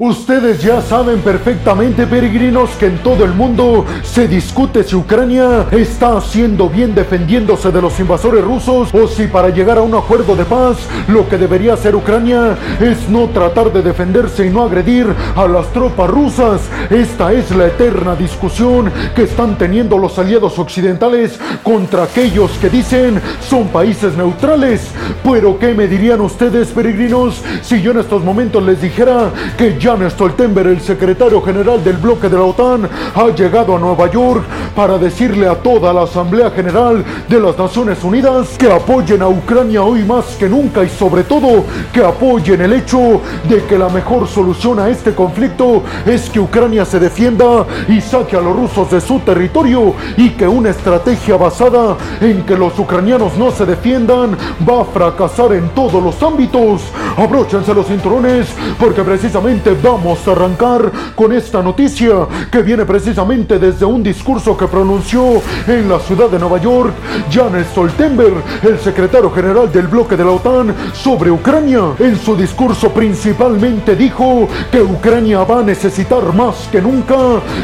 Ustedes ya saben perfectamente, peregrinos, que en todo el mundo se discute si Ucrania está haciendo bien defendiéndose de los invasores rusos o si para llegar a un acuerdo de paz lo que debería hacer Ucrania es no tratar de defenderse y no agredir a las tropas rusas. Esta es la eterna discusión que están teniendo los aliados occidentales contra aquellos que dicen son países neutrales. Pero ¿qué me dirían ustedes, peregrinos, si yo en estos momentos les dijera que ya Jan Stoltenberg, el secretario general del bloque de la OTAN, ha llegado a Nueva York para decirle a toda la Asamblea General de las Naciones Unidas que apoyen a Ucrania hoy más que nunca y sobre todo que apoyen el hecho de que la mejor solución a este conflicto es que Ucrania se defienda y saque a los rusos de su territorio y que una estrategia basada en que los ucranianos no se defiendan va a fracasar en todos los ámbitos. Abróchense los cinturones porque precisamente vamos a arrancar con esta noticia que viene precisamente desde un discurso que pronunció en la ciudad de Nueva York Jan Stoltenberg, el secretario general del bloque de la OTAN, sobre Ucrania. En su discurso principalmente dijo que Ucrania va a necesitar más que nunca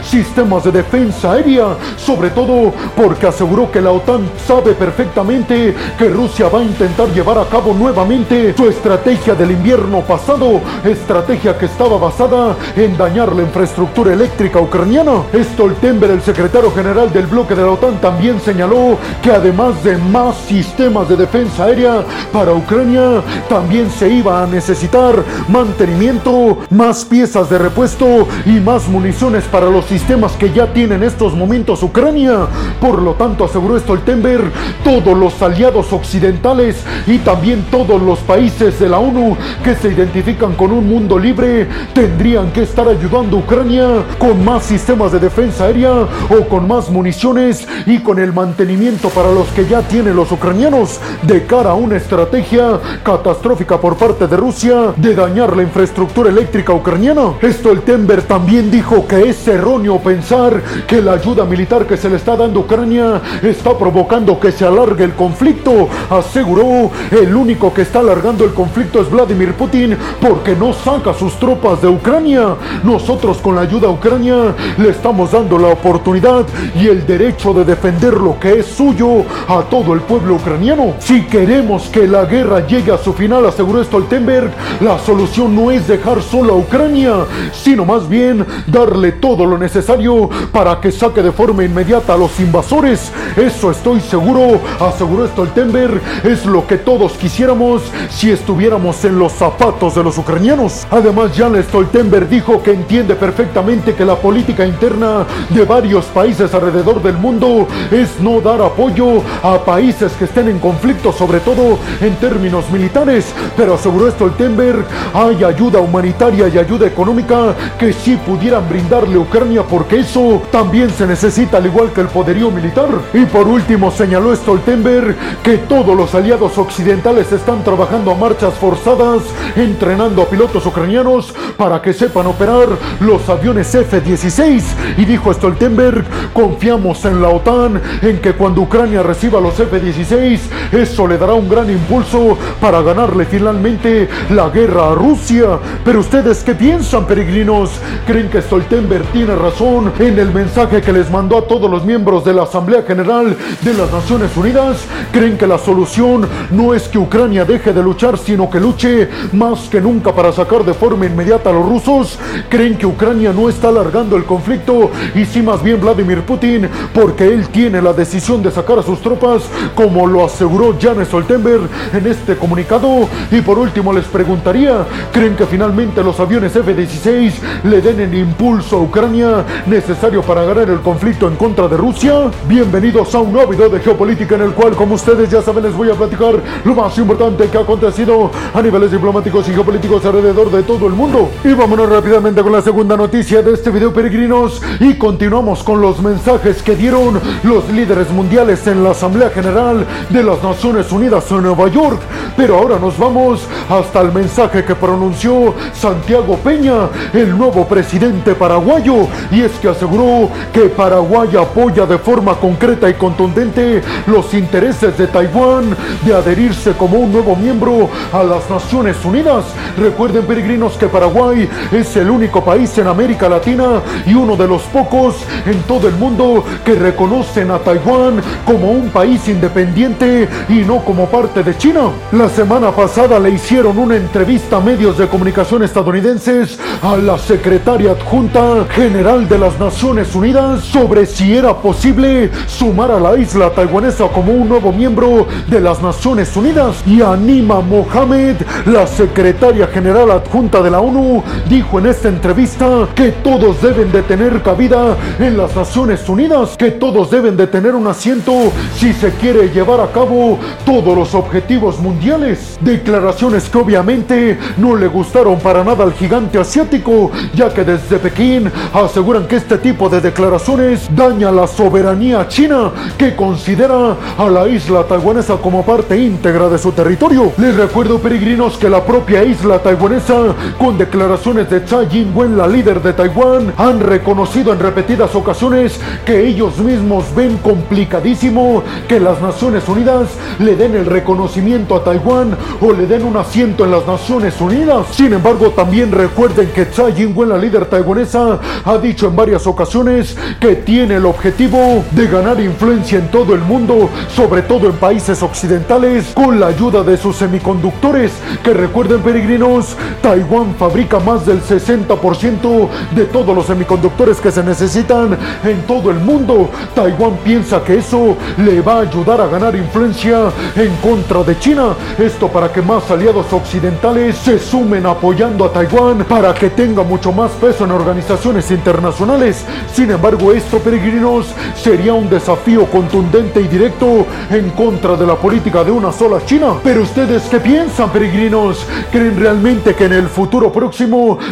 sistemas de defensa aérea, sobre todo porque aseguró que la OTAN sabe perfectamente que Rusia va a intentar llevar a cabo nuevamente su estrategia del invierno pasado, estrategia que estaba basada en dañar la infraestructura eléctrica ucraniana. Stoltenberg, el secretario general del bloque de la OTAN, también señaló que además de más sistemas de defensa aérea para Ucrania, también se iba a necesitar mantenimiento, más piezas de repuesto y más municiones para los sistemas que ya tiene en estos momentos Ucrania. Por lo tanto, aseguró Stoltenberg, todos los aliados occidentales y también todos los países de la ONU que se identifican con un mundo libre tendrían que estar ayudando a Ucrania con más sistemas de defensa aérea o con más municiones y con el mantenimiento para los que ya tienen los ucranianos de cara a una estrategia catastrófica por parte de Rusia de dañar la infraestructura eléctrica ucraniana. Stoltenberg también dijo que es erróneo pensar que la ayuda militar que se le está dando a Ucrania está provocando que se alargue el conflicto. Aseguró, el único que está alargando el conflicto es Vladimir Putin porque no saca sus tropas Ucrania. Nosotros con la ayuda a Ucrania le estamos dando la oportunidad y el derecho de defender lo que es suyo a todo el pueblo ucraniano. Si queremos que la guerra llegue a su final, aseguró Stoltenberg, la solución no es dejar solo a Ucrania, sino más bien darle todo lo necesario para que saque de forma inmediata a los invasores. Eso estoy seguro, aseguró Stoltenberg, es lo que todos quisiéramos si estuviéramos en los zapatos de los ucranianos. Además, Jan Stoltenberg dijo que entiende perfectamente que la política interna de varios países alrededor del mundo es no dar apoyo a países que estén en conflicto, sobre todo en términos militares, pero aseguró Stoltenberg, hay ayuda humanitaria y ayuda económica que sí pudieran brindarle a Ucrania porque eso también se necesita al igual que el poderío militar. Y por último señaló Stoltenberg que todos los aliados occidentales están trabajando a marchas forzadas, entrenando a pilotos ucranianos para que sepan operar los aviones F-16. Y dijo Stoltenberg, confiamos en la OTAN, en que cuando Ucrania reciba los F-16, eso le dará un gran impulso para ganarle finalmente la guerra a Rusia. Pero ustedes qué piensan, peregrinos? ¿Creen que Stoltenberg tiene razón en el mensaje que les mandó a todos los miembros de la Asamblea General de las Naciones Unidas? ¿Creen que la solución no es que Ucrania deje de luchar, sino que luche más que nunca para sacar de forma inmediata los rusos? ¿Creen que Ucrania no está alargando el conflicto y si más bien Vladimir Putin porque él tiene la decisión de sacar a sus tropas como lo aseguró Jan Stoltenberg en este comunicado? Y por último les preguntaría, ¿creen que finalmente los aviones F-16 le den el impulso a Ucrania necesario para ganar el conflicto en contra de Rusia? Bienvenidos a un nuevo video de geopolítica en el cual, como ustedes ya saben, les voy a platicar lo más importante que ha acontecido a niveles diplomáticos y geopolíticos alrededor de todo el mundo. Y vámonos rápidamente con la segunda noticia de este video, peregrinos, y continuamos con los mensajes que dieron los líderes mundiales en la Asamblea General de las Naciones Unidas en Nueva York. Pero ahora nos vamos hasta el mensaje que pronunció Santiago Peña, el nuevo presidente paraguayo, y es que aseguró que Paraguay apoya de forma concreta y contundente los intereses de Taiwán de adherirse como un nuevo miembro a las Naciones Unidas. Recuerden, peregrinos, que Paraguay Es el único país en América Latina y uno de los pocos en todo el mundo que reconocen a Taiwán como un país independiente y no como parte de China. La semana pasada le hicieron una entrevista a medios de comunicación estadounidenses a la secretaria adjunta general de las Naciones Unidas sobre si era posible sumar a la isla taiwanesa como un nuevo miembro de las Naciones Unidas. Y Anima Mohamed, la secretaria general adjunta de la ONU, dijo en esta entrevista que todos deben de tener cabida en las Naciones Unidas, que todos deben de tener un asiento si se quiere llevar a cabo todos los objetivos mundiales. Declaraciones que obviamente no le gustaron para nada al gigante asiático, ya que desde Pekín aseguran que este tipo de declaraciones daña la soberanía china, que considera a la isla taiwanesa como parte íntegra de su territorio. Les recuerdo, peregrinos, que la propia isla taiwanesa, con declaraciones de Tsai Ing-wen, la líder de Taiwán, han reconocido en repetidas ocasiones que ellos mismos ven complicadísimo que las Naciones Unidas le den el reconocimiento a Taiwán o le den un asiento en las Naciones Unidas. Sin embargo, también recuerden que Tsai Ing-wen, la líder taiwanesa, ha dicho en varias ocasiones que tiene el objetivo de ganar influencia en todo el mundo, sobre todo en países occidentales, con la ayuda de sus semiconductores, que recuerden peregrinos, Taiwán fabrica más del 60% de todos los semiconductores que se necesitan en todo el mundo. Taiwán piensa que eso le va a ayudar a ganar influencia en contra de China. Esto para que más aliados occidentales se sumen apoyando a Taiwán para que tenga mucho más peso en organizaciones internacionales. Sin embargo, esto, peregrinos, sería un desafío contundente y directo en contra de la política de una sola China. Pero ustedes, ¿qué piensan, peregrinos? ¿Creen realmente que en el futuro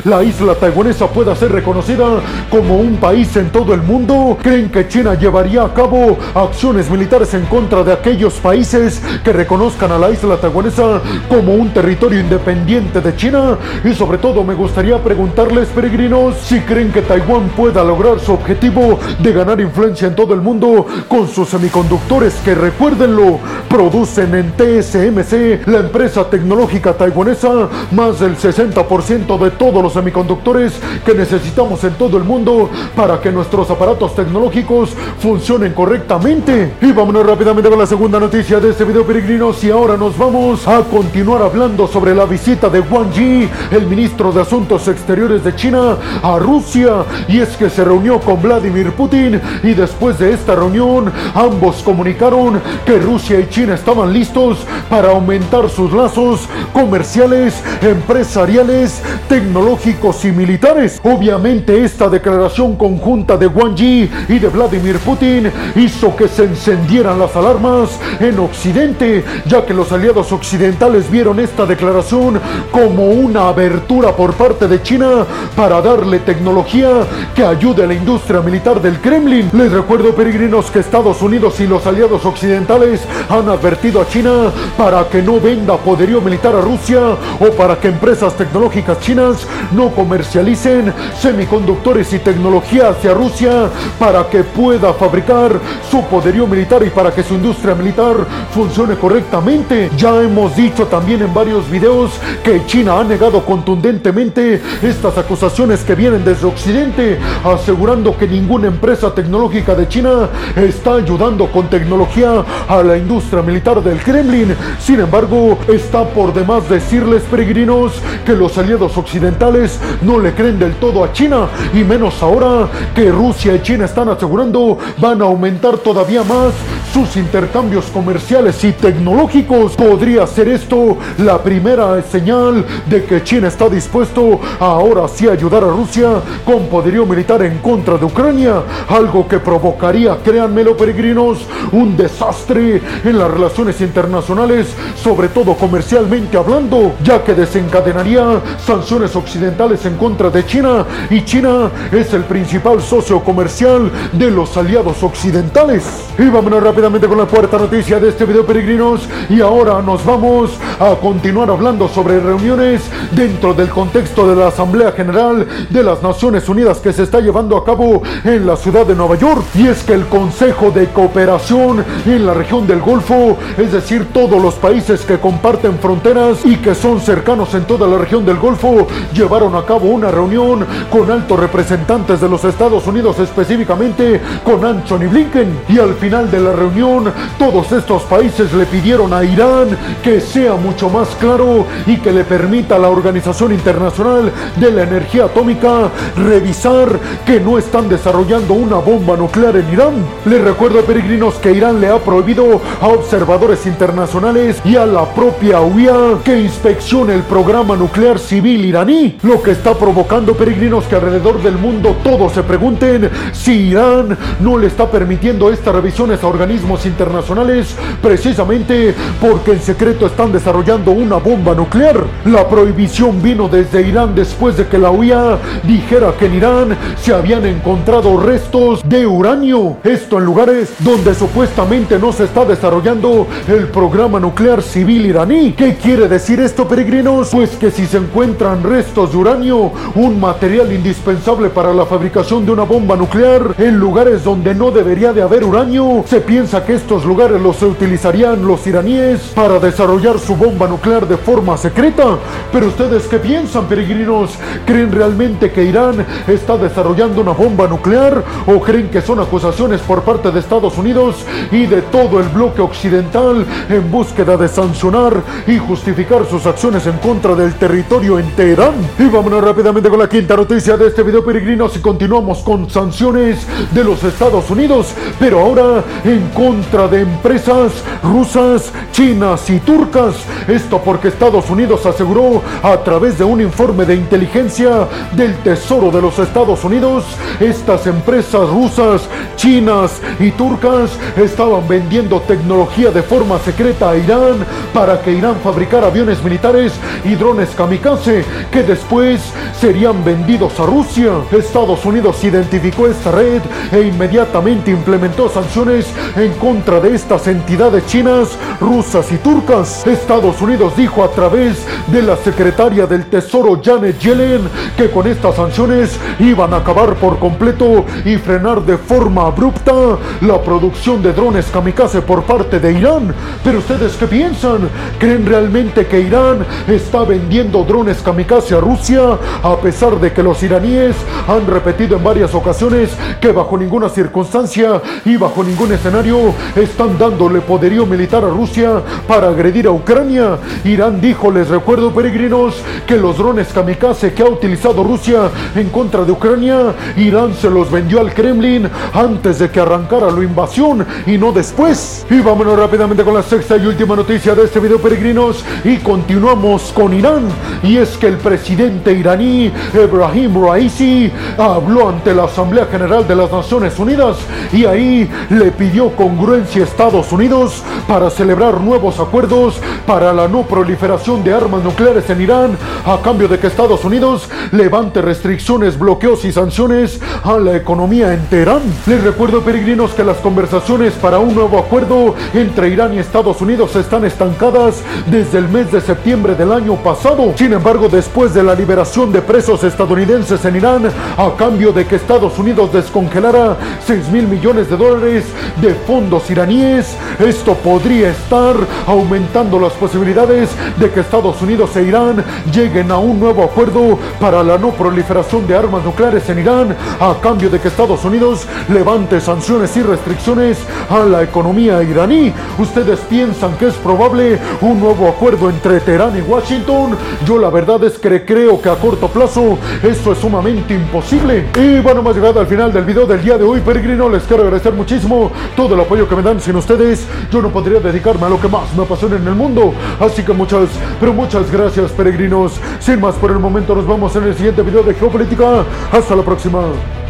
la isla taiwanesa pueda ser reconocida como un país en todo el mundo? ¿Creen que China llevaría a cabo acciones militares en contra de aquellos países que reconozcan a la isla taiwanesa como un territorio independiente de China? Y sobre todo me gustaría preguntarles, peregrinos, si creen que Taiwán pueda lograr su objetivo de ganar influencia en todo el mundo con sus semiconductores que recuérdenlo, producen en TSMC, la empresa tecnológica taiwanesa, más del 60% de todos los semiconductores que necesitamos en todo el mundo para que nuestros aparatos tecnológicos funcionen correctamente. Y vámonos rápidamente con la segunda noticia de este video peregrinos y ahora nos vamos a continuar hablando sobre la visita de Wang Yi, el ministro de Asuntos Exteriores de China, a Rusia y es que se reunió con Vladimir Putin y después de esta reunión ambos comunicaron que Rusia y China estaban listos para aumentar sus lazos comerciales, empresariales, tecnológicos y militares. Obviamente esta declaración conjunta de Wang Yi y de Vladimir Putin hizo que se encendieran las alarmas en Occidente, ya que los aliados occidentales vieron esta declaración como una abertura por parte de China para darle tecnología que ayude a la industria militar del Kremlin. Les recuerdo, peregrinos, que Estados Unidos y los aliados occidentales han advertido a China para que no venda poderío militar a Rusia o para que empresas tecnológicas chinas no comercialicen semiconductores y tecnología hacia Rusia para que pueda fabricar su poderío militar y para que su industria militar funcione correctamente. Ya hemos dicho también en varios videos que China ha negado contundentemente estas acusaciones que vienen desde Occidente, asegurando que ninguna empresa tecnológica de China está ayudando con tecnología a la industria militar del Kremlin. Sin embargo, está por demás decirles, peregrinos, que los aliados occidentales no le creen del todo a China, y menos ahora que Rusia y China están asegurando van a aumentar todavía más sus intercambios comerciales y tecnológicos. Podría ser esto la primera señal de que China está dispuesto ahora sí ayudar a Rusia con poderío militar en contra de Ucrania, algo que provocaría, créanmelo peregrinos, un desastre en las relaciones internacionales, sobre todo comercialmente hablando, ya que desencadenaría sanciones occidentales en contra de China y China es el principal socio comercial de los aliados occidentales. Y vámonos rápidamente con la cuarta noticia de este video peregrinos y ahora nos vamos a continuar hablando sobre reuniones dentro del contexto de la Asamblea General de las Naciones Unidas que se está llevando a cabo en la ciudad de Nueva York y es que el Consejo de Cooperación en la región del Golfo, es decir, todos los países que comparten fronteras y que son cercanos en toda la región del Golfo, llevaron a cabo una reunión con altos representantes de los Estados Unidos, específicamente con Anthony Blinken. Y al final de la reunión, todos estos países le pidieron a Irán que sea mucho más claro y que le permita a la Organización Internacional de la Energía Atómica revisar que no están desarrollando una bomba nuclear en Irán. Les recuerdo, peregrinos, que Irán le ha prohibido a observadores internacionales y a la propia UIA que inspeccione el programa nuclear civil iraní, lo que está provocando, peregrinos, que alrededor del mundo todos se pregunten si Irán no le está permitiendo estas revisiones a organismos internacionales precisamente porque en secreto están desarrollando una bomba nuclear. La prohibición vino desde Irán después de que la UIA dijera que en Irán se habían encontrado restos de uranio. Esto en lugares donde supuestamente no se está desarrollando el programa nuclear civil iraní. ¿Qué quiere decir esto, peregrinos? Pues que si se encuentran restos de uranio, un material indispensable para la fabricación de una bomba nuclear, en lugares donde no debería de haber uranio, se piensa que estos lugares los utilizarían los iraníes para desarrollar su bomba nuclear de forma secreta. Pero ustedes qué piensan, peregrinos? ¿Creen realmente que Irán está desarrollando una bomba nuclear o creen que son acusaciones por parte de Estados Unidos y de todo el bloque occidental en búsqueda de sancionar y justificar sus acciones en contra del territorio en Teherán? Y vámonos rápidamente con la quinta noticia de este video, peregrinos, y continuamos con sanciones de los Estados Unidos, pero ahora en contra de empresas rusas, chinas y turcas. Esto porque Estados Unidos aseguró a través de un informe de inteligencia del Tesoro de los Estados Unidos, estas empresas rusas, chinas y turcas estaban vendiendo tecnología de forma secreta a Irán para que Irán fabricara aviones militares y drones kamikaze que después serían vendidos a Rusia. Estados Unidos identificó esta red e inmediatamente implementó sanciones en contra de estas entidades chinas, rusas y turcas. Estados Unidos dijo a través de la secretaria del Tesoro Janet Yellen que con estas sanciones iban a acabar por completo y frenar de forma abrupta la producción de drones kamikaze por parte de Irán. Pero ustedes qué piensan? ¿Creen realmente que Irán está vendiendo drones kamikaze a Rusia a pesar de que los iraníes han repetido en varias ocasiones que bajo ninguna circunstancia y bajo ningún escenario están dándole poderío militar a Rusia para agredir a Ucrania? Irán dijo, les recuerdo peregrinos, que los drones kamikaze que ha utilizado Rusia en contra de Ucrania, Irán se los vendió al Kremlin antes de que arrancara la invasión y no después. Y vámonos rápidamente con la sexta y última noticia de este video peregrinos y continuamos con Irán. Y es que el presidente iraní Ebrahim Raisi habló ante la Asamblea General de las Naciones Unidas y ahí le pidió congruencia a Estados Unidos para celebrar nuevos acuerdos para la no proliferación de armas nucleares en Irán a cambio de que Estados Unidos levante restricciones, bloqueos y sanciones a la economía en Teherán. Les recuerdo peregrinos que las conversaciones para un nuevo acuerdo entre Irán y Estados Unidos están estancadas desde el mes de septiembre del año pasado. Sin embargo, después de la liberación de presos estadounidenses en Irán a cambio de que Estados Unidos descongelara 6 mil millones de dólares de fondos iraníes, esto podría estar aumentando las posibilidades de que Estados Unidos e Irán lleguen a un nuevo acuerdo para la no proliferación de armas nucleares en Irán a cambio de que Estados Unidos levante sanciones y restricciones a la economía iraní. ¿Ustedes piensan que es probable un nuevo acuerdo entre Teherán y Washington? Yo la verdad es que creo que a corto plazo esto es sumamente imposible. Y bueno, hemos llegado al final del video del día de hoy, peregrino. Les quiero agradecer muchísimo todo el apoyo que me dan. Sin ustedes, yo no podría dedicarme a lo que más me apasiona en el mundo. Así que muchas, pero muchas gracias, peregrinos. Sin más por el momento, nos vemos en el siguiente video de Geopolítica. Hasta la próxima.